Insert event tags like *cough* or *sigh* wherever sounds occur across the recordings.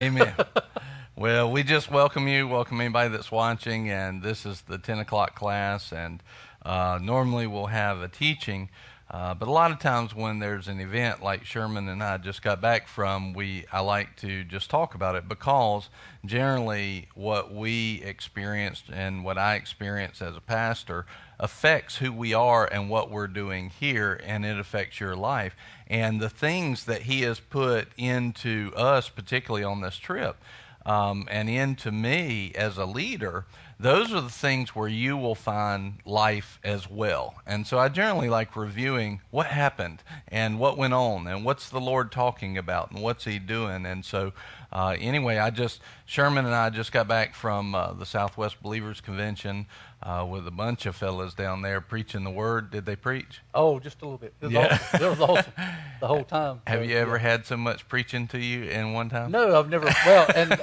Amen. *laughs* well, we just welcome you, welcome anybody that's watching, and this is the 10 o'clock class, and uh, normally we'll have a teaching, uh, but a lot of times when there's an event like Sherman and I just got back from, we I like to just talk about it because generally what we experienced and what I experienced as a pastor affects who we are and what we're doing here, and it affects your life. And the things that He has put into us, particularly on this trip, um, and into me as a leader, those are the things where you will find life as well. And so I generally like reviewing what happened and what went on and what's the Lord talking about and what's He doing. And so, uh, anyway, I just, Sherman and I just got back from uh, the Southwest Believers Convention uh, with a bunch of fellas down there preaching the word. Did they preach? Oh, just a little bit. It was Yeah. awesome. It was awesome *laughs* the whole time. Have So, you ever yeah. had so much preaching to you in one time? No, I've never. Well, and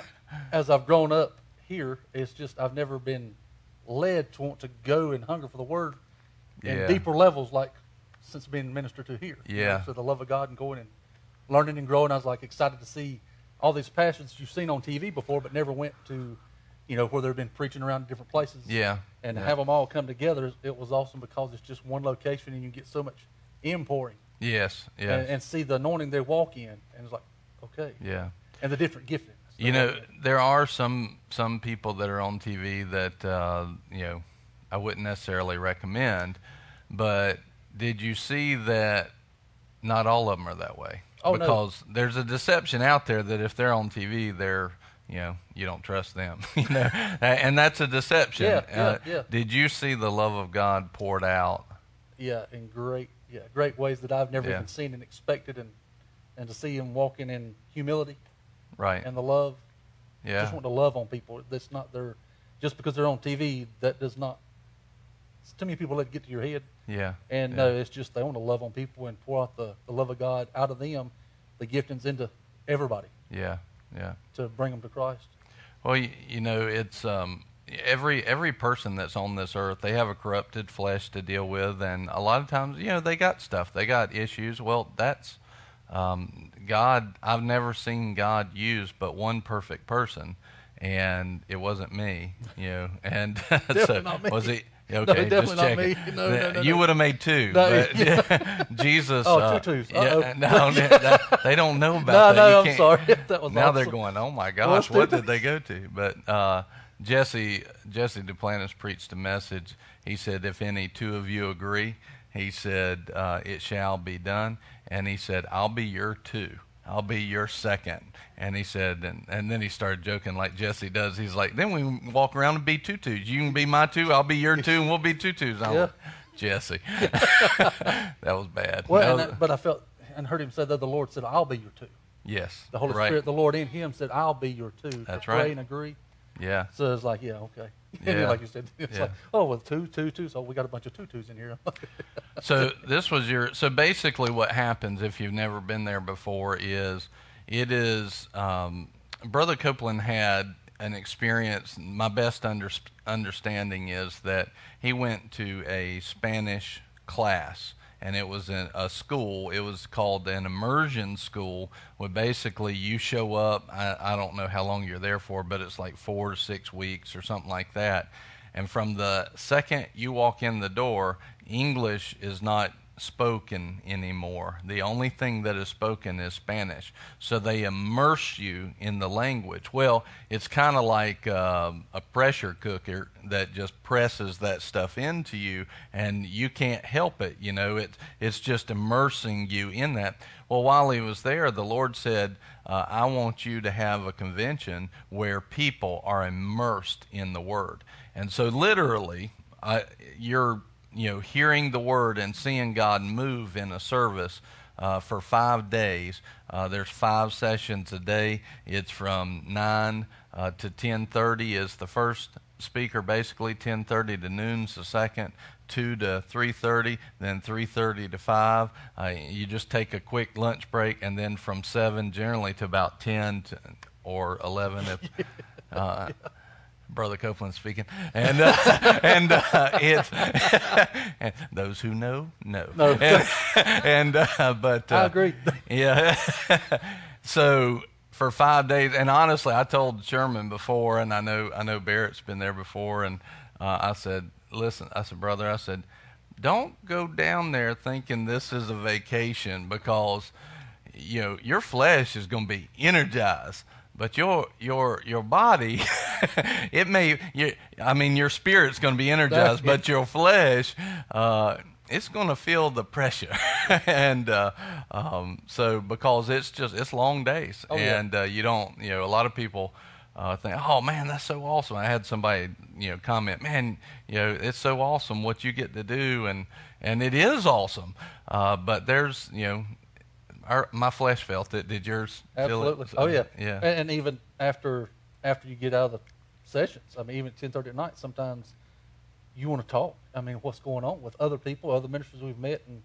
as I've grown up here, it's just I've never been led to want to go and hunger for the word in Yeah. deeper levels, like since being ministered to here. you know, Yeah. So the love of God and going and learning and growing. I was like excited to see all these passions you've seen on TV before, but never went to, you know, where they've been preaching around different places. Yeah. And yeah. have them all come together, it was awesome because it's just one location and you get so much impouring. Yes. Yes. and, and see the anointing they walk in, and it's like, okay, yeah. and the different giftings. You know, there are some some people that are on TV that uh, you know I wouldn't necessarily recommend, but did you see that? Not all of them are that way. Oh, no. because there's a deception out there that if they're on TV, they're you know you don't trust them. *laughs* you know, and that's a deception. Yeah, yeah, Uh, yeah. Did you see the love of God poured out? yeah, in great, yeah, great ways that I've never Yeah. even seen and expected, and and to see him walking in humility Right. and the love, yeah. just want to love on people. That's not their, just because they're on TV, that does not. It's too many people let it get to your head, yeah. and yeah. no, it's just they want to love on people and pour out the, the love of God out of them, the giftings into everybody Yeah. Yeah. to bring them to Christ. Well, you, you know, it's um, every every person that's on this earth. They have a corrupted flesh to deal with, and a lot of times, you know, they got stuff. They got issues. Well, that's um, God. I've never seen God use but one perfect person, and it wasn't me. You know, and *laughs* so not me. was it? Okay, definitely just not me. No, no, no, you no. would have made two, No, but *laughs* Jesus. Oh, uh, tutus. Yeah, no, *laughs* they don't know about No, that. no, I'm sorry. *laughs* That was now they're going, oh my gosh, what did they go to? But uh, Jesse Jesse Duplantis preached a message. He said, if any two of you agree, he said, uh, it shall be done. And he said, I'll be your two. I'll be your second. And he said, and, and then he started joking like Jesse does. He's like, then we walk around and be tutus. You can be my two, I'll be your two, and we'll be tutus. I'm Yeah. like, Jesse. *laughs* that was bad. Well, That and was- that, but I felt and heard him say that the Lord said, "I'll be your two. yes. The Holy right. Spirit, the Lord in him said, "I'll be your two. to That's pray right. and agree. Yeah. So it's like, yeah, okay. *laughs* Yeah. like you said, *laughs* it's Yeah. like, oh, well, two, two, two. So we got a bunch of tutus in here. *laughs* So this was your. So basically, what happens if you've never been there before is, it is. Um, Brother Copeland had an experience. My best under, understanding is that he went to a Spanish class, and it was in a school. It was called an immersion school, where basically you show up. I, I don't know how long you're there for, but it's like four to six weeks or something like that. And from the second you walk in the door, English is not spoken anymore. The only thing that is spoken is Spanish. So they immerse you in the language. Well, it's kind of like um, a pressure cooker that just presses that stuff into you, and you can't help it. You know, it, it's just immersing you in that. Well, while he was there, the Lord said, uh, I want you to have a convention where people are immersed in the Word. And so, literally, uh, you're you know hearing the Word and seeing God move in a service uh, for five days. Uh, there's five sessions a day. It's from nine uh, to ten thirty is the first speaker. Basically, ten thirty to noon's the second. Two to three thirty, then three thirty to five. Uh, you just take a quick lunch break, and then from seven generally to about ten to, or eleven if. *laughs* Uh, Brother Copeland speaking, and uh, *laughs* and uh, it's and *laughs* those who know know. No. and, and uh, but uh, I agree. yeah. *laughs* so for five days. And honestly, I told Sherman before, and I know I know Barrett's been there before, and uh, I said, listen, I said, brother, I said, don't go down there thinking this is a vacation because you know your flesh is going to be energized but your your your body *laughs* it may you, i mean your spirit's going to be energized but your flesh uh, it's going to feel the pressure. *laughs* And uh, um, so because it's just it's long days. Oh, yeah. and uh, you don't you know a lot of people uh, think oh man that's so awesome. I had somebody you know comment man you know it's so awesome what you get to do and and it is awesome. Uh, but there's you know our, my flesh felt it did yours feel it? Absolutely. Oh yeah. yeah And, and even after after you get out of the sessions, I mean, even at ten thirty at night, sometimes you want to talk. I mean, what's going on with other people, other ministers we've met, and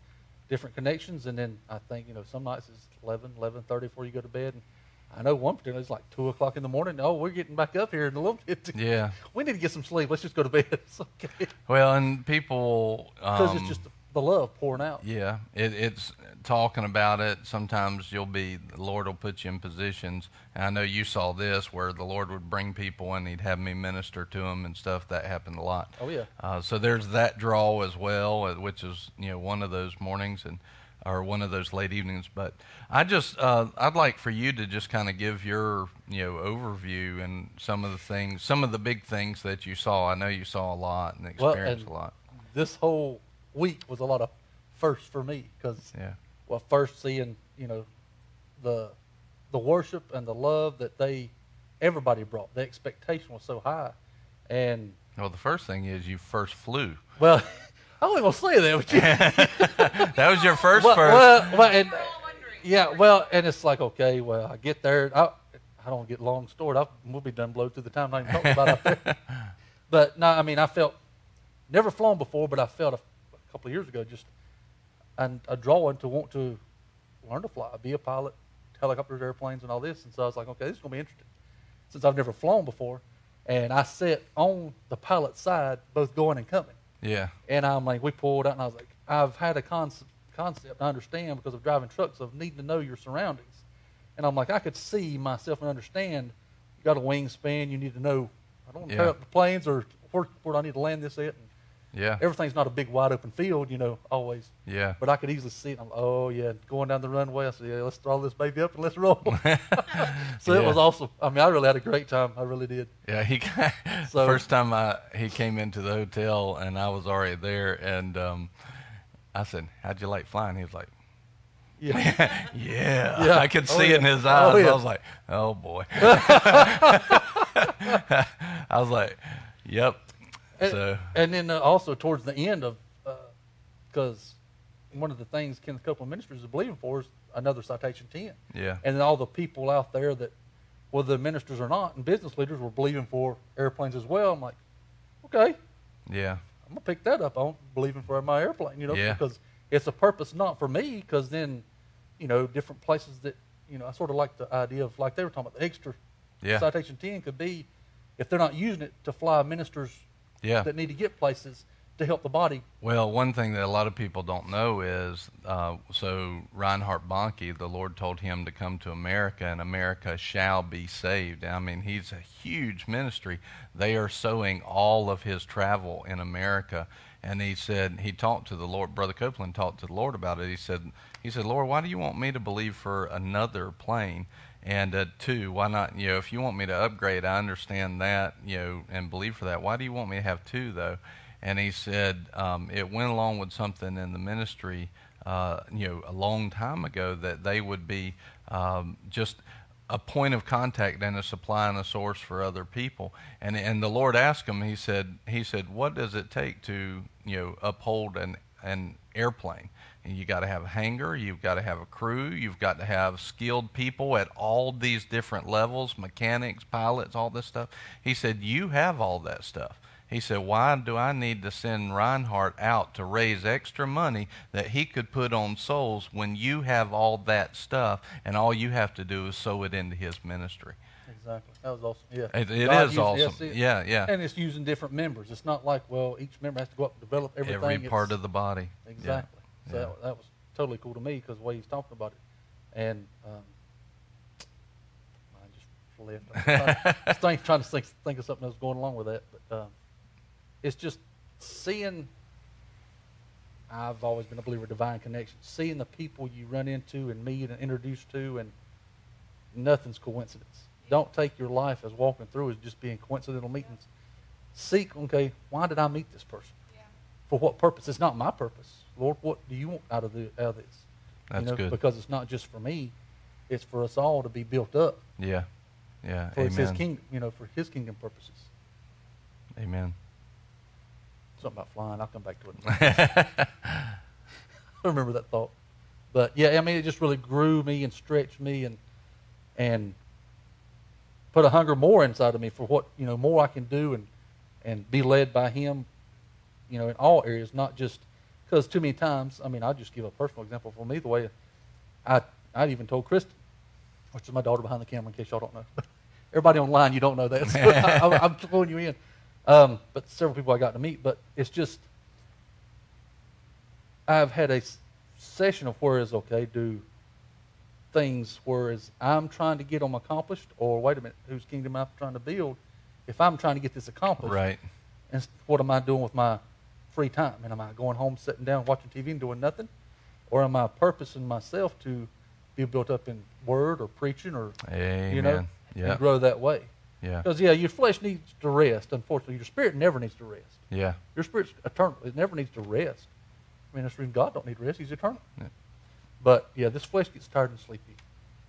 different connections. And then I think you know some nights it's 11, 11.30 before you go to bed. And I know one particular it's like two o'clock in the morning. Oh, we're getting back up here in a little bit. yeah *laughs* We need to get some sleep. Let's just go to bed. *laughs* It's okay well and people because um, it's just the, the love pouring out. Yeah, it, it's talking about it. Sometimes you'll be, the Lord will put you in positions. And I know you saw this where the Lord would bring people and He'd have me minister to them and stuff. That happened a lot. Oh yeah. Uh, so there's that draw as well, uh, which is you know one of those mornings and or one of those late evenings. But I just uh, I'd like for you to just kind of give your you know overview and some of the things, some of the big things that you saw. I know you saw a lot and Well, experienced and- a lot. This whole week was a lot of firsts for me because Yeah, well, first seeing you know the the worship and the love that they everybody brought. The expectation was so high, and well, the first thing is you first flew. well, *laughs* I wasn't gonna say that, but you, *laughs* that was your first well, first. well, well, and, yeah, well, and it's like okay, well, I get there. I, I don't get long stored. I, we'll be done blowed through the time. Not even talking about out there. *laughs* But no, I mean, I felt never flown before, but I felt a, a couple of years ago just an, a drawing to want to learn to fly, be a pilot, helicopters, airplanes, and all this. And so I was like, okay, this is going to be interesting since I've never flown before. And I sat on the pilot side, both going and coming. yeah, And I'm like, we pulled out, and I was like, I've had a concept, concept I understand because of driving trucks of needing to know your surroundings. And I'm like, I could see myself and understand. You got a wingspan, you need to know. I don't want to Yeah. tear up the planes or where, where do I need to land this at. And yeah, everything's not a big wide open field, you know, always. yeah. But I could easily see it. I'm like, oh yeah, going down the runway. I said, yeah, let's throw this baby up and let's roll. *laughs* *laughs* so it was awesome. I mean, I really had a great time. I really did. Yeah, he *laughs* So- first time I he came into the hotel and I was already there and um, I said, "How'd you like flying?" He was like, Yeah. "Yeah." Yeah. I could Oh, see it in his eyes. Oh, yeah. I was like, "Oh boy." I was like, "Yep." And, So and then uh, also towards the end of, because one of the things Kenneth Copeland Ministries is believing for is another citation 10. yeah, And then all the people out there that, whether the ministers or not, and business leaders were believing for airplanes as well. I'm like, okay, yeah, I'm gonna pick that up. I'm believing for my airplane, you know, Yeah. because it's a purpose not for me. Because then, you know, different places that, you know, I sort of like the idea of like they were talking about the extra yeah, citation 10 could be if they're not using it to fly ministers yeah. that need to get places to help the body. Well, one thing that a lot of people don't know is uh, so Reinhard Bonnke, the Lord told him to come to America, and America shall be saved. I mean, he's a huge ministry. They are sowing all of his travel in America, and he said he talked to the Lord. Brother Copeland talked to the Lord about it. He said, he said, Lord, why do you want me to believe for another plane? And uh, two, why not? You know, if you want me to upgrade, I understand that. You know, and believe for that. Why do you want me to have two though? And he said um, it went along with something in the ministry, uh, you know, a long time ago that they would be um, just a point of contact and a supply and a source for other people. And and the Lord asked him. He said, he said, what does it take to you know uphold an an airplane? And you got to have a hangar, you've got to have a crew, you've got to have skilled people at all these different levels, mechanics, pilots, all this stuff. He said, You have all that stuff. He said, Why do I need to send Reinhard out to raise extra money that he could put on souls when you have all that stuff and all you have to do is sow it into his ministry? Exactly. That was awesome. Yeah. It, it is awesome. it- yeah, yeah. And it's using different members. It's not like, well, each member has to go up and develop everything. Every It's- part of the body. Yeah. Exactly. So Yeah. that, that was totally cool to me because the way he's talking about it. And um, left. I'm trying, I was trying to think, think of something that was going along with that, but um, it's just seeing. I've always been a believer of divine connection. Seeing the people you run into and meet and introduce to, and nothing's coincidence. Don't take your life as walking through as just being coincidental meetings. Seek, okay, why did I meet this person? Yeah. For what purpose? It's not my purpose. Lord, what do you want out of, the, out of this? That's you know, good. Because it's not just for me; it's for us all to be built up Yeah. Yeah. for His kingdom. You know, for His kingdom purposes. Amen. Something about flying. I'll come back to it. *laughs* I remember that thought. But yeah, I mean, it just really grew me and stretched me and and put a hunger more inside of me for what you know more I can do and and be led by Him. You know, in all areas, not just because too many times. I mean, I'll just give a personal example for me. The way I I even told Kristen, which is my daughter behind the camera, in case y'all don't know. *laughs* Everybody online, you don't know that. So *laughs* I, I'm throwing you in. Um, but several people I got to meet. But it's just I've had a session of where is okay, do things whereas I'm trying to get them accomplished, or wait a minute, whose kingdom I'm I trying to build? If I'm trying to get this accomplished, Right. and what am I doing with my free time? And am I going home, sitting down, watching TV, and doing nothing, or am I purposing myself to be built up in word or preaching or Amen. you know, yeah. and grow that way? Yeah. Because yeah, your flesh needs to rest. Unfortunately, your spirit never needs to rest. Yeah. Your spirit's eternal. It never needs to rest. I mean, that's the reason God don't need rest. He's eternal. Yeah. But yeah, this flesh gets tired and sleepy,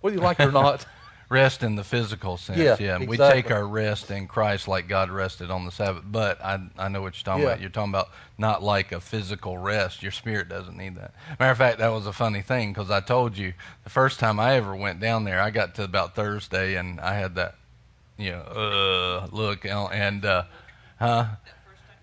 whether you like it or not. *laughs* Rest in the physical sense. Yeah, We exactly. take our rest in Christ like God rested on the Sabbath. But I, I know what you're talking Yeah. about. You're talking about not like a physical rest. Your spirit doesn't need that. Matter of fact, that was a funny thing because I told you the first time I ever went down there, I got to about Thursday and I had that, you know, uh, look and, uh, huh?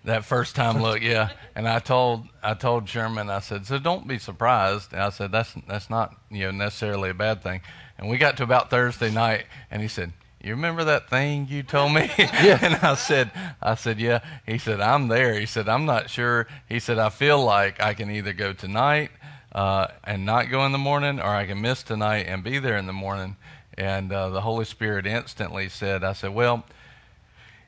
That first time look, yeah. And I told I told Sherman, I said, so don't be surprised. And I said that's that's not you know necessarily a bad thing. And we got to about Thursday night, and he said, "You remember that thing you told me?" *laughs* Yeah. and I said, "I said yeah." He said, "I'm there." He said, "I'm not sure." He said, "I feel like I can either go tonight uh, and not go in the morning, or I can miss tonight and be there in the morning." And uh, the Holy Spirit instantly said, "I said, well."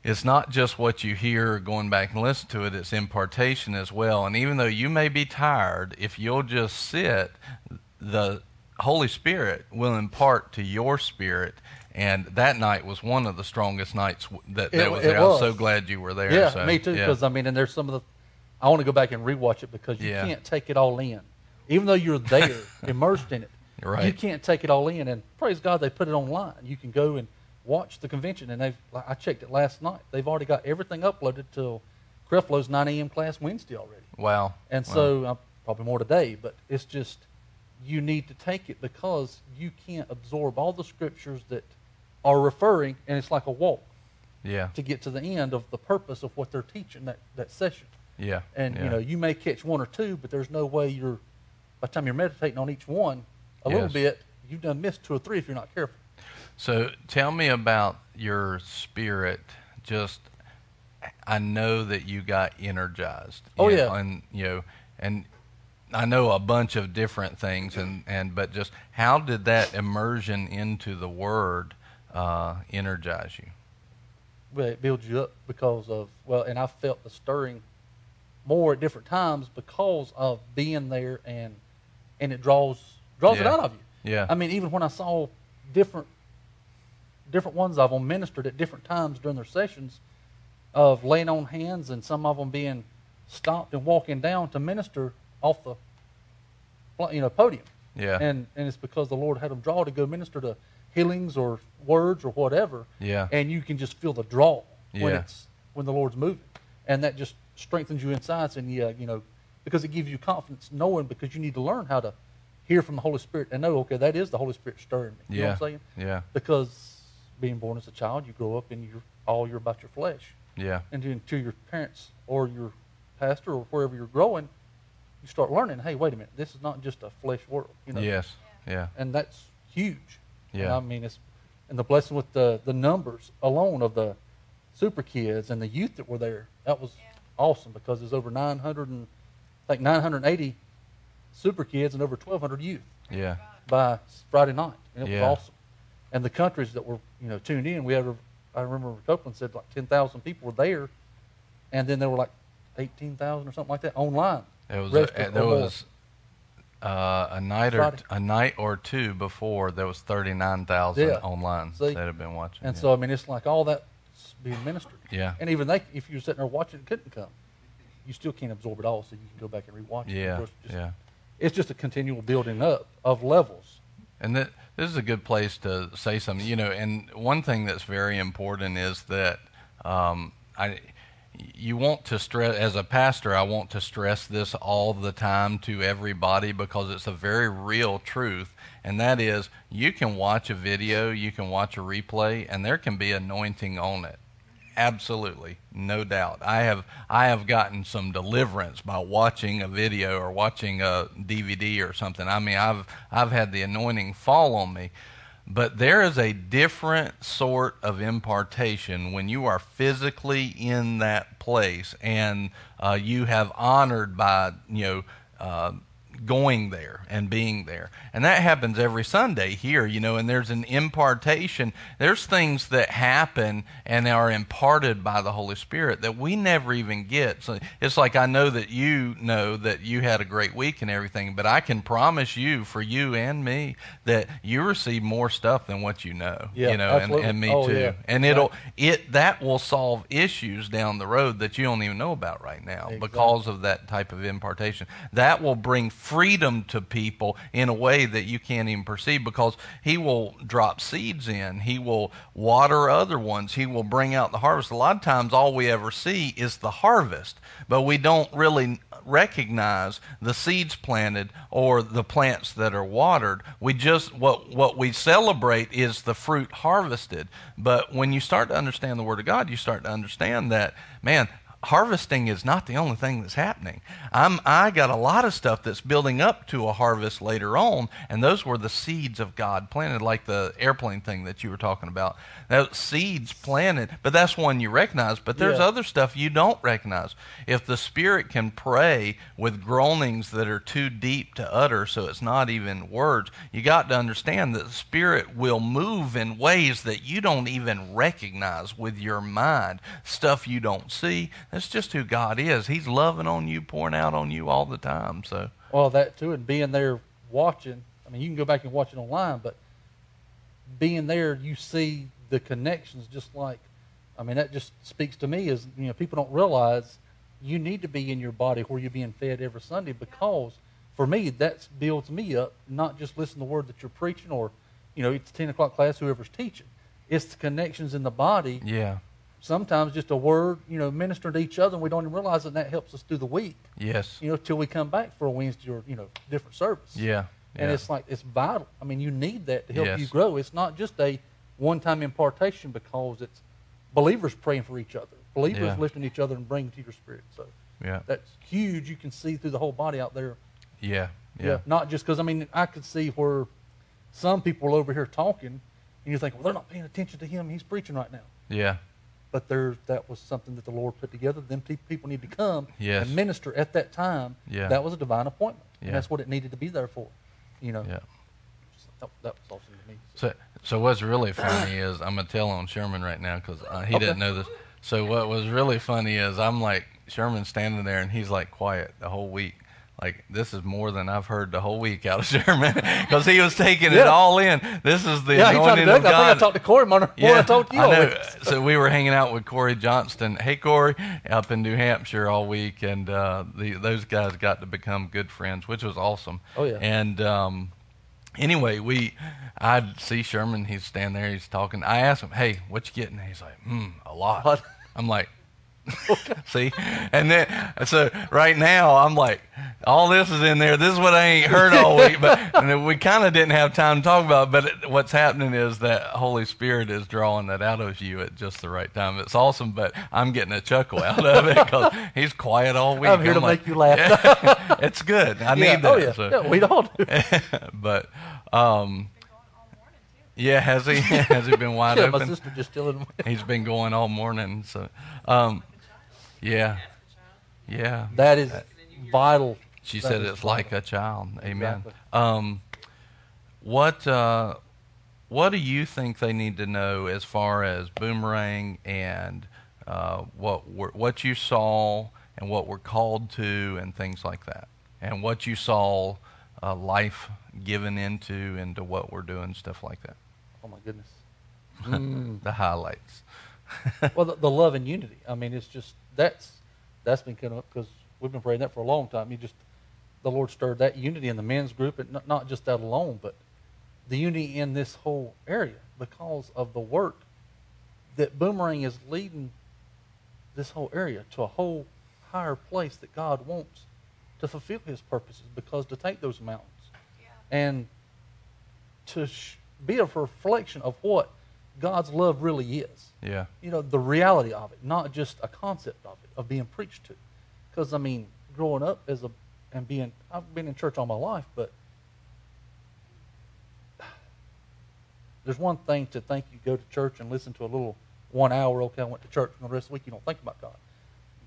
It's not just what you hear going back and listen to it, it's impartation as well. And even though you may be tired, if you'll just sit, the Holy Spirit will impart to your spirit. And that night was one of the strongest nights that, that It- was there. I was was. so glad you were there. Yeah, so, me too. yeah. Because I mean, and there's some of the. I want to go back and rewatch it because you Yeah. can't take it all in, even though you're there, *laughs* immersed in it. Right. You can't take it all in, and praise God they put it online. You can go and watch the convention, and they've, I checked it last night. They've already got everything uploaded till Creflo's 9 a.m. class Wednesday already. Wow. And Wow. so uh, probably more today, but it's just you need to take it because you can't absorb all the scriptures that are referring, and it's like a walk Yeah. to get to the end of the purpose of what they're teaching that, that session. Yeah. And yeah. you know, you may catch one or two, but there's no way you're by the time you're meditating on each one a little bit, you've done missed two or three if you're not careful. So tell me about your spirit. Just, I know that you got energized. Oh, yeah. know, and you know, and I know a bunch of different things, and and but just how did that immersion into the Word uh, energize you? Well, it builds you up because of well, and I felt the stirring more at different times because of being there and and it draws draws it out of you. Yeah. I mean, even when I saw different different ones of them ministered at different times during their sessions of laying on hands and some of them being stopped and walking down to minister off the you know podium. Yeah. And and it's because the Lord had them draw to go minister to healings or words or whatever. Yeah. And you can just feel the draw when it's when the Lord's moving, and that just strengthens you inside. And yeah, you know, because it gives you confidence knowing because you need to learn how to hear from the Holy Spirit and know okay that is the Holy Spirit stirring me. You know what I'm saying? Yeah. Because being born as a child, you grow up and you're all you're about your flesh. Yeah. And to, to your parents or your pastor or wherever you're growing, you start learning. Hey, wait a minute, this is not just a flesh world. You know? Yes. Yeah. and that's huge. Yeah. And I mean, it's and the blessing with the the numbers alone of the super kids and the youth that were there. That was Yeah. awesome because there's over 900 and like 980 super kids and over 1,200 youth Yeah. by Friday night, and it Yeah. was awesome. and the countries that were you know tuned in. We had, I remember Copeland said like ten thousand people were there, and then there were like eighteen thousand or something like that online. It was a, there was uh, a night Friday. or a night or two before there was thirty nine thousand yeah. online See? that had been watching. And yeah. so I mean, it's like all that being ministered. Yeah. And even they, if you're sitting there watching, it couldn't come. You still can't absorb it all, so you can go back and rewatch it. Yeah. Just, yeah. It's just a continual building up of levels. And that, this is a good place to say something. You know, and one thing that's very important is that um, I you want to stress as a pastor i want to stress this all the time to everybody because it's a very real truth and that is you can watch a video you can watch a replay and there can be anointing on it absolutely. No doubt. I have i have gotten some deliverance by watching a video or watching a dvd or something. I mean i've i've had the anointing fall on me. But there is a different sort of impartation when you are physically in that place and uh, you have honored by, you know, uh, going there and being there. And that happens every Sunday here, you know, and there's an impartation. There's things that happen and are imparted by the Holy Spirit that we never even get. So it's like I know that you know that you had a great week and everything, but I can promise you, for you and me, that you receive more stuff than what you know. Yeah, you know, and, and, me oh, too. Yeah. And it'll it that will solve issues down the road that you don't even know about right now exactly. because of that type of impartation. That will bring freedom to people in a way that you can't even perceive because he will drop seeds in. He will water other ones. He will bring out the harvest. A lot of times, all we ever see is the harvest, but we don't really recognize the seeds planted or the plants that are watered. We just what what we celebrate is the fruit harvested. But when you start to understand the word of God, you start to understand that man, harvesting is not the only thing that's happening. I'm, I got a lot of stuff that's building up to a harvest later on, and those were the seeds of God planted, like the airplane thing that you were talking about. That seeds planted, but that's one you recognize. But there's yeah. other stuff you don't recognize. If the Spirit can pray with groanings that are too deep to utter, so it's not even words, you got to understand that the Spirit will move in ways that you don't even recognize with your mind. Stuff you don't see that's just who God is. He's loving on you, pouring out on you all the time. So well, that too, and being there watching. I mean, you can go back and watch it online, but being there, you see the connections. Just like, I mean, that just speaks to me as you know, people don't realize you need to be in your body where you're being fed every Sunday because for me that builds me up. Not just listen to the word that you're preaching or you know, it's ten o'clock class, whoever's teaching. It's the connections in the body. Yeah sometimes just a word, you know, ministering to each other, and we don't even realize that that helps us through the week. Yes. You know, till we come back for a Wednesday or you know different service. Yeah. And it's like it's vital. I mean, you need that to help yes. you grow. It's not just a one-time impartation because it's believers praying for each other, believers yeah. lifting each other and bringing to your spirit. So yeah, that's huge. You can see through the whole body out there. Yeah. Yeah. yeah not just because I mean I could see where some people are over here talking, and you think, well, they're not paying attention to him. He's preaching right now. Yeah but there that was something that the Lord put together. Them people need to come yes. and minister at that time. Yeah. That was a divine appointment, yeah. and that's what it needed to be there for. You know. Yeah. That, that was awesome to me. So, so what's really funny *coughs* is I'm gonna tell on Sherman right now because uh, he okay. didn't know this. So what was really funny is I'm like Sherman standing there and he's like quiet the whole week, like this is more than I've heard the whole week out of *laughs* Sherman because he was taking yeah. it all in. This is the yeah, anointing of God. I think I talked to Corey more, yeah, I talked to you. I *laughs* so we were hanging out with Corey Johnston. Hey Corey, up in New Hampshire all week, and uh, the, those guys got to become good friends, which was awesome. Oh yeah. And um, anyway, we I see Sherman. He's standing there. He's talking. I asked him, "Hey, what you getting?" He's like, "Hmm, a lot." What? I'm like, *laughs* See, and then so right now I'm like, all this is in there. This is what I ain't heard all week, but *laughs* we kind of didn't have time to talk about. It, but it, what's happening is that Holy Spirit is drawing that out of you at just the right time. It's awesome, but I'm getting a chuckle out of it because he's quiet all week. I'm here I'm to like, make you laugh. *laughs* Yeah, it's good. I yeah, need that. Oh yeah, so. yeah we all do. but. Um, yeah, has he? has he been wide yeah, open? My sister just still He's been going all morning. So, um, yeah. Yeah. That is vital. She that said it's vital. like a child. Amen. Exactly. Um, what uh, what do you think they need to know as far as boomerang and uh, what what you saw and what we're called to and things like that, and what you saw uh, life given into into what we're doing, stuff like that. Oh my goodness. *laughs* the highlights. well, the, the, love and unity. I mean, it's just that's that's been coming up because we've been praying that for a long time. You just the Lord stirred that unity in the men's group, and not, not just that alone, but the unity in this whole area because of the work that Boomerang is leading this whole area to a whole higher place that God wants to fulfill His purposes. Because to take those mountains yeah. and to sh- be a reflection of what God's love really is. Yeah. You know, the reality of it, not just a concept of it, of being preached to. Because, I mean, growing up as a, and being, I've been in church all my life, but *sighs* there's one thing to think you go to church and listen to a little one hour, okay, I went to church, and the rest of the week you don't think about God.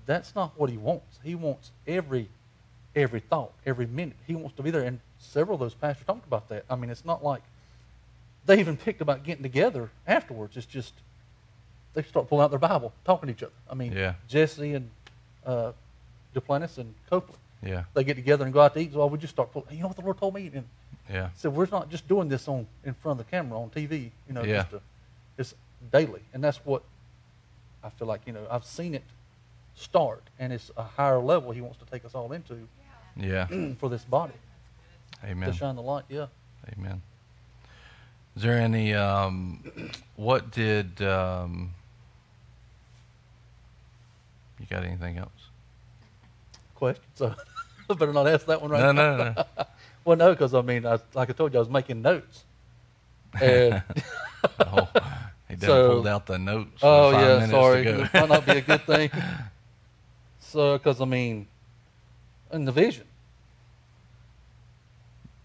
That's not what he wants. He wants every every thought, every minute. He wants to be there. And several of those pastors talked about that. I mean, it's not like they even picked about getting together afterwards. It's just they start pulling out their Bible, talking to each other. I mean, yeah. Jesse and uh, Duplantis and Copeland. Yeah. They get together and go out to eat. Well, we just start pulling. You know what the Lord told me? And yeah. So we're not just doing this on in front of the camera on TV. You know, yeah. just to, it's daily, and that's what I feel like. You know, I've seen it start, and it's a higher level He wants to take us all into. Yeah. *clears throat* for this body. Amen. To shine the light. Yeah. Amen. Is there any? Um, what did? Um, you got anything else? Question. So *laughs* I better not ask that one right no, now. No, no, *laughs* no. well, no, because I mean, I, like I told you, I was making notes. And *laughs* oh, he done so, pulled out the notes. Oh yeah, sorry, it might not be a good thing. so, because I mean, in the vision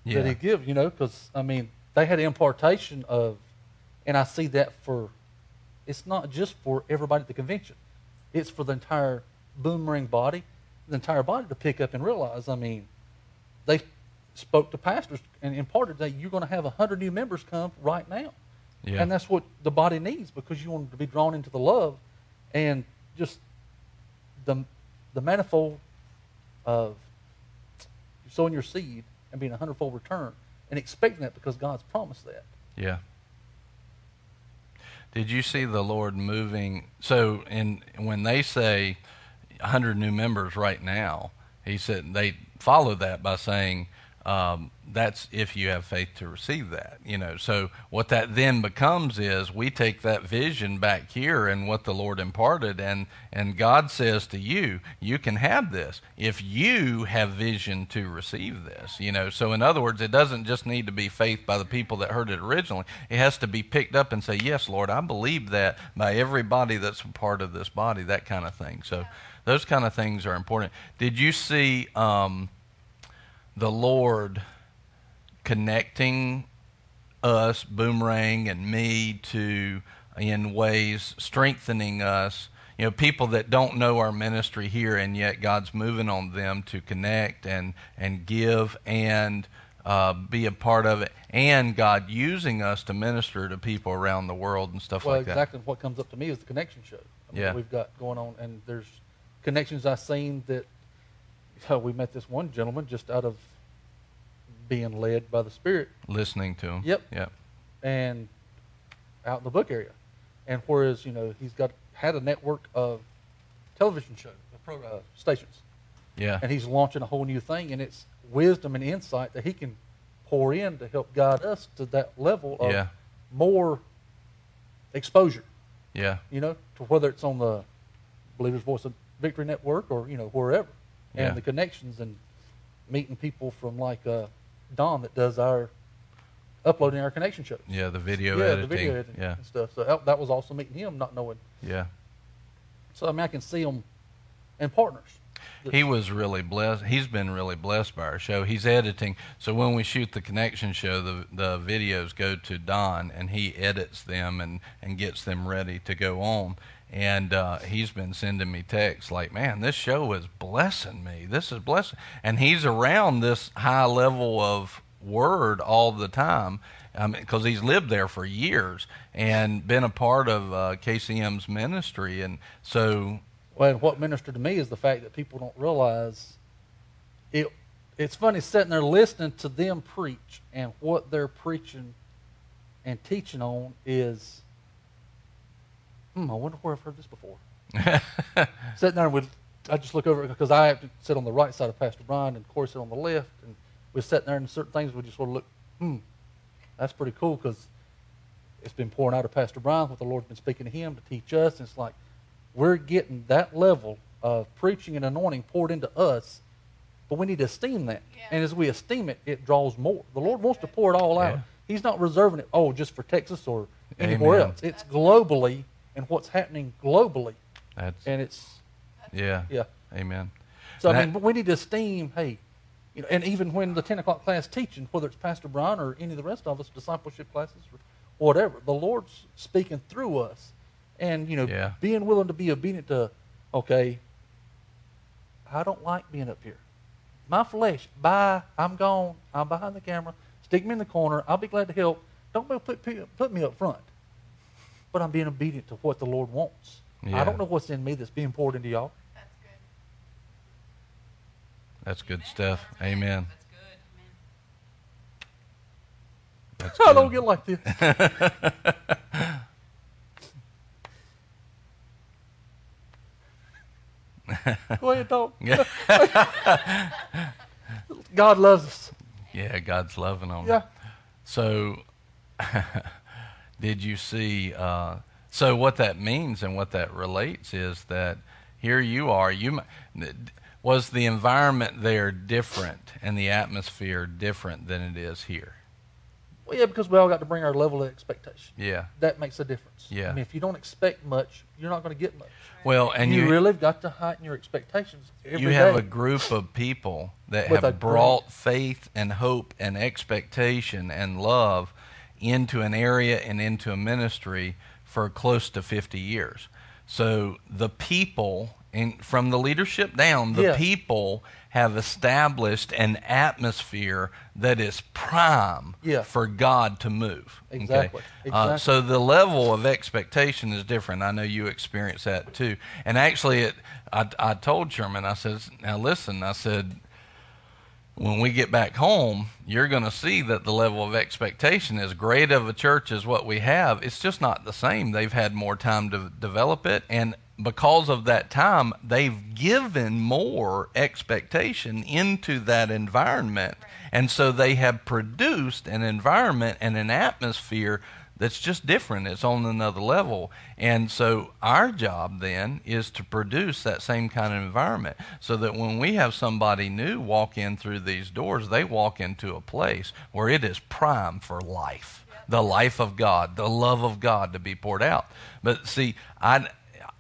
yeah. that he gives, you know, because I mean, they had impartation of, and I see that for, it's not just for everybody at the convention, it's for the entire boomerang body, the entire body to pick up and realize. I mean, they spoke to pastors and imparted that you're going to have a hundred new members come right now, yeah. and that's what the body needs because you want them to be drawn into the love, and just the the manifold of sowing your seed and being a hundredfold return and expecting that because God's promised that. Yeah. Did you see the Lord moving? So, in when they say 100 new members right now, he said they follow that by saying um, that's if you have faith to receive that you know. So what that then becomes is we take that vision back here and what the lord imparted and and god says to you you can have this if you have vision to receive this you know. So in other words it doesn't just need to be faith by the people that heard it originally. It has to be picked up and say yes lord i believe that by everybody that's a part of this body that kind of thing. So those kind of things are important. Did you see um, the Lord connecting us, Boomerang, and me to, in ways, strengthening us. You know, people that don't know our ministry here, and yet God's moving on them to connect and, and give and uh, be a part of it, and God using us to minister to people around the world and stuff well, like exactly that. Well, exactly what comes up to me is the connection show. I mean, yeah. We've got going on, and there's connections I've seen that know, we met this one gentleman just out of being led by the Spirit. Listening to him. Yep. Yep. And out in the book area. And whereas, you know, he's got had a network of television shows, uh, stations. Yeah. And he's launching a whole new thing, and it's wisdom and insight that he can pour in to help guide us to that level of yeah. more exposure. Yeah. You know, to whether it's on the Believer's Voice of Victory Network or, you know, wherever. And yeah. the connections and meeting people from like uh, Don that does our uploading our connection shows. Yeah, the video editing. yeah, editing. the video editing yeah. and stuff. So that, that was also meeting him, not knowing. Yeah. So I mean, I can see them and partners. He was really blessed. He's been really blessed by our show. He's editing, so when we shoot the connection show, the the videos go to Don, and he edits them and and gets them ready to go on and uh, he's been sending me texts like, "Man, this show is blessing me. This is blessing." And he's around this high level of word all the time, because he's lived there for years and been a part of uh, KCM's ministry, and so. Well, what ministered to me is the fact that people don't realize it. It's funny sitting there listening to them preach, and what they're preaching and teaching on is, hmm, I wonder where I've heard this before. *laughs* sitting there with, I just look over because I have to sit on the right side of Pastor Brian, and Corey sit on the left, and we're sitting there, and certain things we just sort of look, hmm, that's pretty cool because it's been pouring out of Pastor Brian, what the Lord's been speaking to him to teach us. And it's like we're getting that level of preaching and anointing poured into us, but we need to esteem that. Yeah. And as we esteem it, it draws more. The Lord wants to pour it all out. Yeah. He's not reserving it, oh, just for Texas or anywhere Amen. else. It's globally and what's happening globally. That's, and it's, yeah. Yeah. Amen. So, and I mean, that, we need to esteem, hey, you know, and even when the 10 o'clock class teaching, whether it's Pastor Brian or any of the rest of us, discipleship classes or whatever, the Lord's speaking through us. And, you know, yeah. being willing to be obedient to, okay, I don't like being up here. My flesh, bye, I'm gone. I'm behind the camera. Stick me in the corner. I'll be glad to help. Don't put, put me up front. But I'm being obedient to what the Lord wants. Yeah. I don't know what's in me that's being poured into y'all. That's good that's good Amen. stuff. Amen. That's good. *laughs* I don't get like this. *laughs* Go ahead, talk. *laughs* God loves us. Yeah, God's loving them. Yeah. So, did you see? Uh, so, what that means and what that relates is that here you are. You was the environment there different and the atmosphere different than it is here? Well, yeah, because we all got to bring our level of expectation. Yeah. That makes a difference. Yeah. I mean, if you don't expect much, you're not going to get much. Well, and you, you really got to heighten your expectations. you have day. a group of people that With have brought faith and hope and expectation and love into an area and into a ministry for close to 50 years. So the people and from the leadership down, the people have established an atmosphere that is prime yeah. for God to move. Exactly. Okay? exactly. Uh, so the level of expectation is different. I know you experience that too. And actually, it, I, I told Sherman, I said, now listen, I said, when we get back home, you're going to see that the level of expectation, as great of a church as what we have, it's just not the same. They've had more time to develop it, and because of that time, they've given more expectation into that environment. And so they have produced an environment and an atmosphere that's just different. It's on another level. And so our job then is to produce that same kind of environment so that when we have somebody new walk in through these doors, they walk into a place where it is prime for life. The life of God, the love of God to be poured out. But see, I,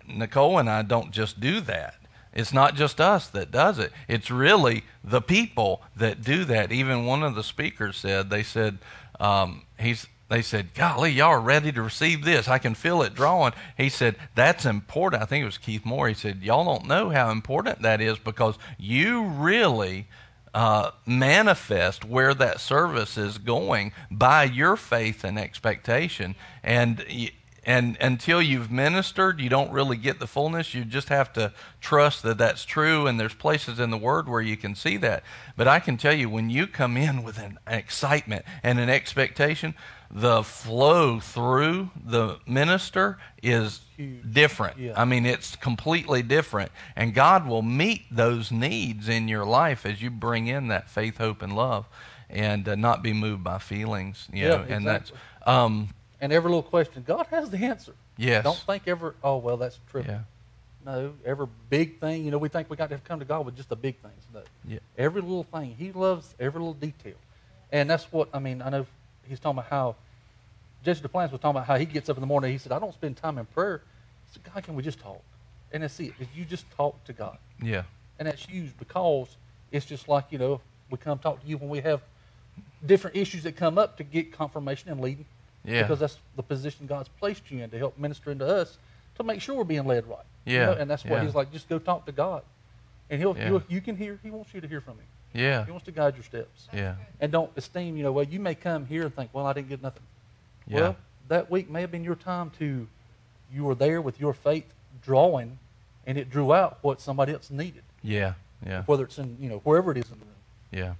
Nicole and I don't just do that. It's not just us that does it. It's really the people that do that. Even one of the speakers said, they said, um, he's, they said, golly, y'all are ready to receive this. I can feel it drawing. He said, that's important. I think it was Keith Moore. He said, y'all don't know how important that is because you really uh, manifest where that service is going by your faith and expectation. And and until you've ministered, you don't really get the fullness. You just have to trust that that's true, and there's places in the Word where you can see that. But I can tell you, when you come in with an excitement and an expectation, the flow through the minister is Huge. different. Yeah. I mean, it's completely different. And God will meet those needs in your life as you bring in that faith, hope, and love and uh, not be moved by feelings. You yeah, know, exactly. and that's. Um, and every little question, God has the answer. Yes. Don't think ever, oh, well, that's true. Yeah. No, every big thing, you know, we think we got to come to God with just the big things. No. Yeah. Every little thing. He loves every little detail. And that's what, I mean, I know he's talking about how, Jesse Duplantis was talking about how he gets up in the morning. He said, I don't spend time in prayer. He said, God, can we just talk? And that's it. You just talk to God. Yeah. And that's huge because it's just like, you know, we come talk to you when we have different issues that come up to get confirmation and leading yeah. Because that's the position God's placed you in to help minister into us to make sure we're being led right. Yeah. You know? And that's what yeah. He's like, just go talk to God. And he'll, yeah. you can hear, He wants you to hear from Him. Yeah. He wants to guide your steps. Yeah. And don't esteem, you know, well, you may come here and think, well, I didn't get nothing. Yeah. Well, that week may have been your time to, you were there with your faith drawing, and it drew out what somebody else needed. Yeah. Yeah. Whether it's in, you know, wherever it is in the room. Yeah.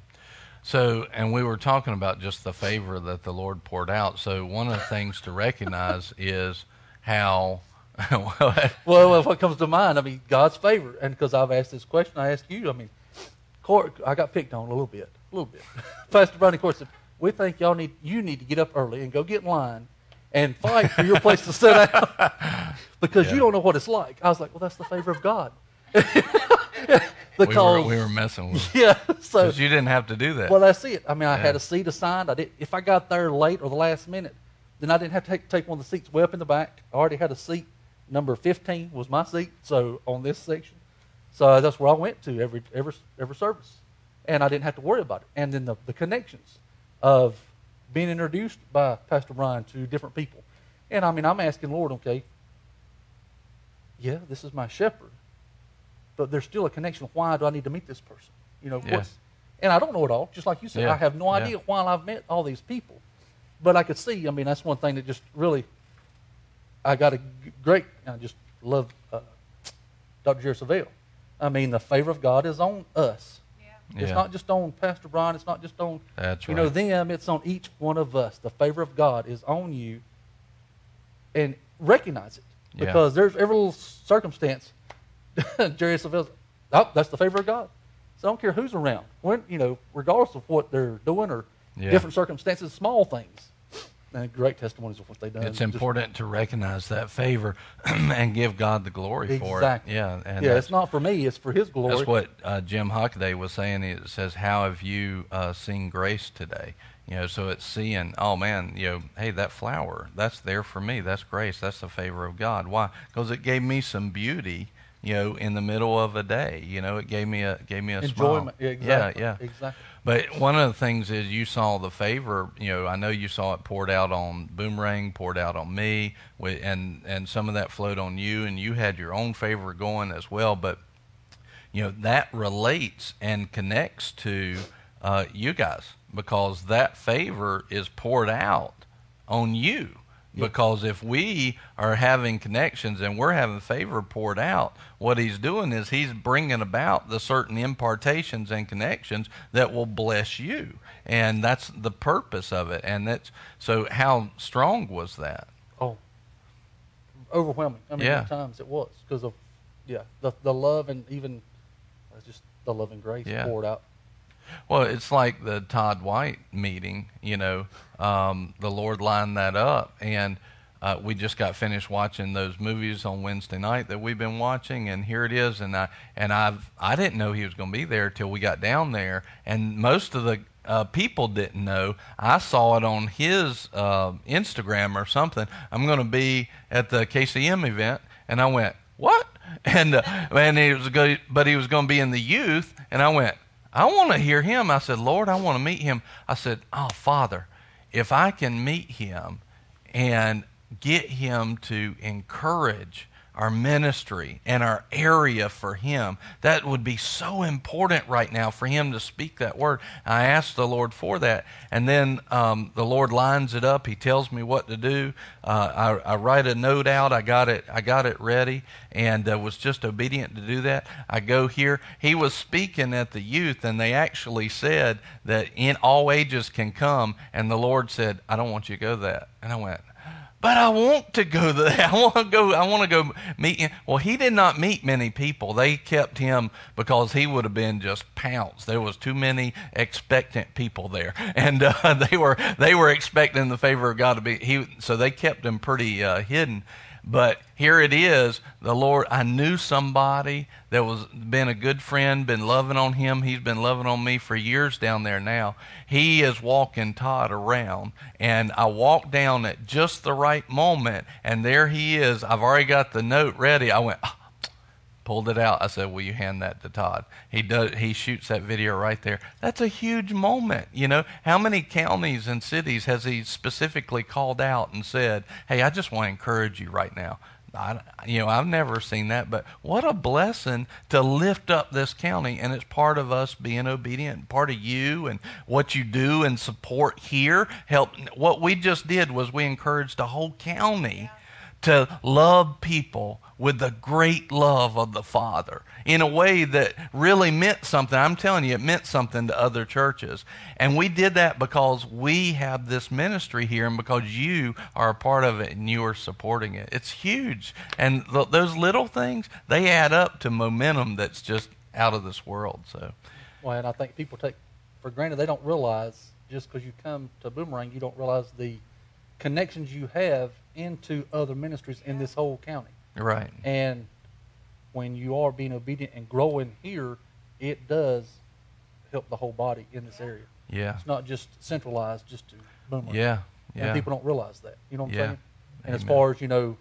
So, and we were talking about just the favor that the Lord poured out. So, one of the things to recognize *laughs* is how. *laughs* well, Well, what comes to mind, I mean, God's favor. And because I've asked this question, I ask you, I mean, Court, I got picked on a little bit, a little bit. *laughs* Pastor Brownie Court said, we think y'all need, you need to get up early and go get in line and fight for your place to sit down *laughs* because Yeah. you don't know what it's like. I was like, well, that's the favor of God. *laughs* we, because, were, we were messing with yeah, so you didn't have to do that. well, that's it. I mean, I Yeah. had a seat assigned. I did, if I got there late or the last minute, then I didn't have to take, take one of the seats way up in the back. I already had a seat. Number 15 was my seat, so on this section. So that's where I went to every, every, every service. And I didn't have to worry about it. And then the, the connections of being introduced by Pastor Brian to different people. And I mean, I'm asking Lord, okay, yeah, this is my shepherd, but there's still a connection. Why do I need to meet this person? You know, Yeah. what's, and I don't know it all. Just like you said, Yeah. I have no Yeah. idea why I've met all these people, but I could see. I mean, that's one thing that just really, I got a great. I just love uh, Dr. Jerry Savelle. I mean, the favor of God is on us. It's not just on Pastor Brian. It's not just on That's you know them. It's on each one of us. The favor of God is on you, and recognize it Yeah. because there's every little circumstance. *laughs* Jerry Savelle, oh, that's the favor of God. So I don't care who's around. When you know, regardless of what they're doing or Yeah. different circumstances, small things, and great testimonies of what they've done. It's Just- important to recognize that favor *clears throat* and give God the glory for it. Exactly. Yeah, and yeah, it's not for me; it's for His glory. that's what uh, Jim Hockaday was saying. It says, "How have you uh, seen grace today?" You know, so it's seeing, oh man, you know, hey, that flower, that's there for me. That's grace. That's the favor of God. Why? Because it gave me some beauty. You know, in the middle of a day, you know, it gave me a gave me a Enjoyment. smile. Exactly. Yeah, yeah. Exactly. But one of the things is you saw the favor. You know, I know you saw it poured out on Boomerang, poured out on me, and and some of that flowed on you, and you had your own favor going as well. But you know that relates and connects to uh, you guys because that favor is poured out on you. Because if we are having connections and we're having favor poured out, what he's doing is he's bringing about the certain impartations and connections that will bless you, and that's the purpose of it. And that's so. How strong was that? Oh, overwhelming. I mean, Yeah. at times it was because of yeah the the love and even uh, just the love and grace Yeah. poured out. Well, it's like the Todd White meeting. You know, um, the Lord lined that up, and uh, we just got finished watching those movies on Wednesday night that we've been watching, and here it is. And I and I've I didn't know he was going to be there till we got down there, and most of the uh, people didn't know. I saw it on his uh, Instagram or something. I'm going to be at the KCM event, and I went, "What?" *laughs* And uh, and he was go, but he was going to be in the youth, and I went, "I want to hear him." I said, "Lord, I want to meet him." I said, "Oh, Father, if I can meet him and get him to encourage." Our ministry and our area for him. That would be so important right now for him to speak that word. I asked the Lord for that. And then um, the Lord lines it up. He tells me what to do. Uh, I, I write a note out. I got it. I got it ready, and uh, was just obedient to do that. I go here. He was speaking at the youth, and they actually said that in all ages can come. And the Lord said, "I don't want you to go that." And I went, but I want to go *laughs* there. I want to go. I want to go meet him. Well, he did not meet many people. They kept him because he would have been just pounced. There was too many expectant people there, *laughs* and uh, *laughs* they were they were expecting the favor of God to be. He so they kept him pretty uh, hidden. But here it is. The Lord, I knew somebody that was been a good friend, been loving on him. He's been loving on me for years down there now. He is walking Todd around, and I walked down at just the right moment, and there he is. I've already got the note ready. I went, "Ah," pulled it out. I said, "Will you hand that to Todd?" He does. He shoots that video right there. That's a huge moment. You know, how many counties and cities has he specifically called out and said, "Hey, I just want to encourage you right now. I, you know, I've never seen that, but what a blessing to lift up this county, and it's part of us being obedient, part of you and what you do and support here. Help. What we just did was we encouraged the whole county to love people with the great love of the Father in a way that really meant something. I'm telling you, it meant something to other churches. And we did that because we have this ministry here and because you are a part of it and you are supporting it. It's huge. And th- those little things, they add up to momentum that's just out of this world. So, Well, and I think people take for granted they don't realize just because you come to Boomerang, you don't realize the connections you have into other ministries in this whole county. Right. And when you are being obedient and growing here, it does help the whole body in this area. Yeah. It's not just centralized just to Boomerang. Yeah. And Yeah. people don't realize that. You know what I'm Yeah. saying? And as far as, you know,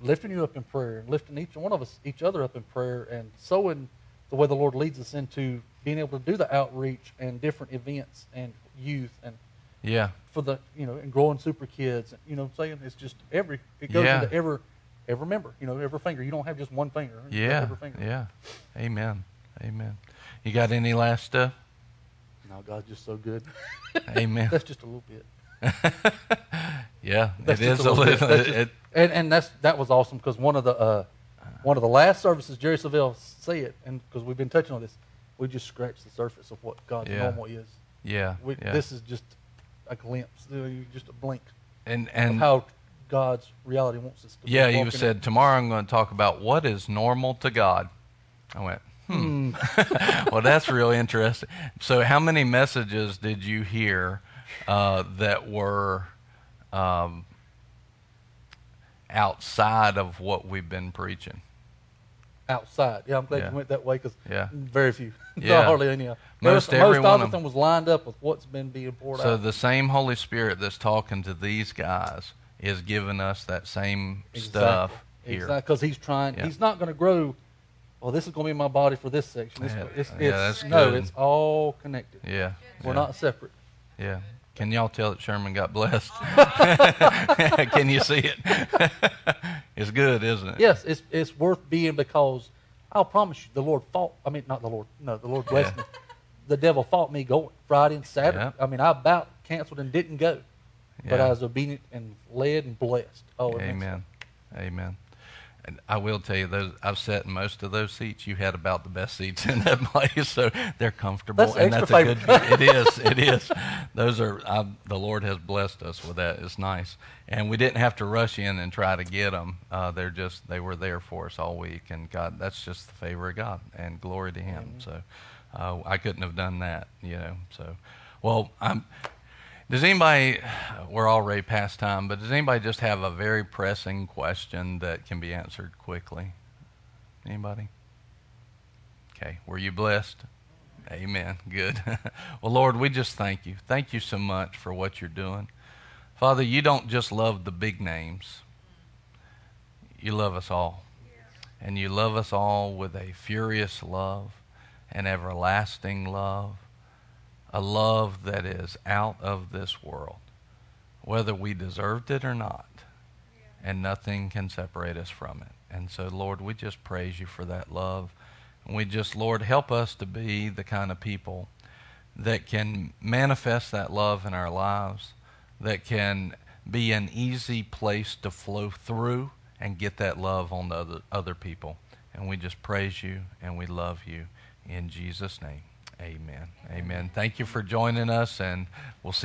lifting you up in prayer and lifting each one of us, each other up in prayer and sowing the way the Lord leads us into being able to do the outreach and different events and youth and Yeah. for the, you know, and growing super kids. You know what I'm saying? It's just every, it goes Yeah. into every, every member, you know, every finger. You don't have just one finger. Yeah. Every finger. Yeah. Amen. Amen. You got any last stuff? No, God's just so good. *laughs* Amen. That's just a little bit. *laughs* yeah, That's it just is a a little bit. little. That's It, *laughs* just- it, and and that's that was awesome because one of the uh, one of the last services Jerry Savelle said, and because we've been touching on this, we just scratched the surface of what God's Yeah. normal is. yeah, We, yeah. This is just a glimpse, just a blink and of and how God's reality wants us to. be yeah, you said tomorrow I'm going to talk about what is normal to God. I went, hmm. *laughs* well, that's really interesting. So, how many messages did you hear uh, that were um, outside of what we've been preaching? outside. Yeah, I'm glad Yeah. you went that way because Yeah. very few, *laughs* Yeah. hardly any. Most Most most of them was lined up with what's been being poured So out. the same Holy Spirit that's talking to these guys is giving us that same stuff here. Exactly, because he's trying. Yeah. He's not going to grow. Well, this is going to be my body for this section. This, Yeah. it's, Yeah, it's, that's no, good. it's all connected. Yeah. We're yeah, not separate. Yeah. Can y'all tell that Sherman got blessed? *laughs* Can you see it? *laughs* it's good, isn't it? Yes, it's it's worth being because I'll promise you, the Lord fought. I mean, not the Lord. No, the Lord blessed Yeah. me. The devil fought me going Friday and Saturday. Yeah. I mean, I about canceled and didn't go, but I was obedient and led and blessed. Oh, Amen. Amen. And I will tell you, those I've sat in most of those seats. You had about the best seats in that place, so they're comfortable, That's and extra that's a good. it is. It is. Those are. I, the Lord has blessed us with that. It's nice, and we didn't have to rush in and try to get them. Uh, they're just. They were there for us all week, and God. That's just the favor of God, and glory to Him. So, uh, I couldn't have done that. You know. So, well, I'm. Does anybody, *sighs* we're already past time, but does anybody just have a very pressing question that can be answered quickly? Anybody? Okay. Were you blessed? Amen. Good. *laughs* well, Lord, we just thank you. Thank you so much for what you're doing. Father, you don't just love the big names, you love us all. And you love us all with a furious love, an everlasting love a love that is out of this world, whether we deserved it or not. And nothing can separate us from it. And so, Lord, we just praise you for that love. And we just, Lord, help us to be the kind of people that can manifest that love in our lives, that can be an easy place to flow through and get that love on the other, other people. And we just praise you and we love you in Jesus' name. Amen. Amen. Thank you for joining us, and we'll see.